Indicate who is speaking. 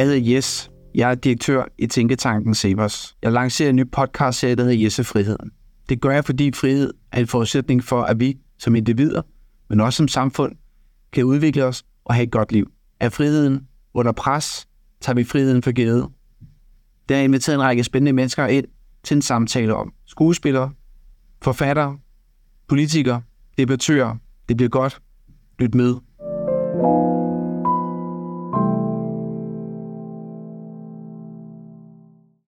Speaker 1: Jeg hedder Jes. Jeg er direktør i Tænketanken Sebers. Jeg lancerer en ny podcast-serie, der hedder Jesse Friheden. Det gør jeg, fordi frihed er en forudsætning for, at vi som individer, men også som samfund, kan udvikle os og have et godt liv. Er friheden under pres, tager vi friheden for givet. Der er inviteret en række spændende mennesker ind til en samtale om skuespillere, forfattere, politikere, debattører. Det bliver godt. Lyt med.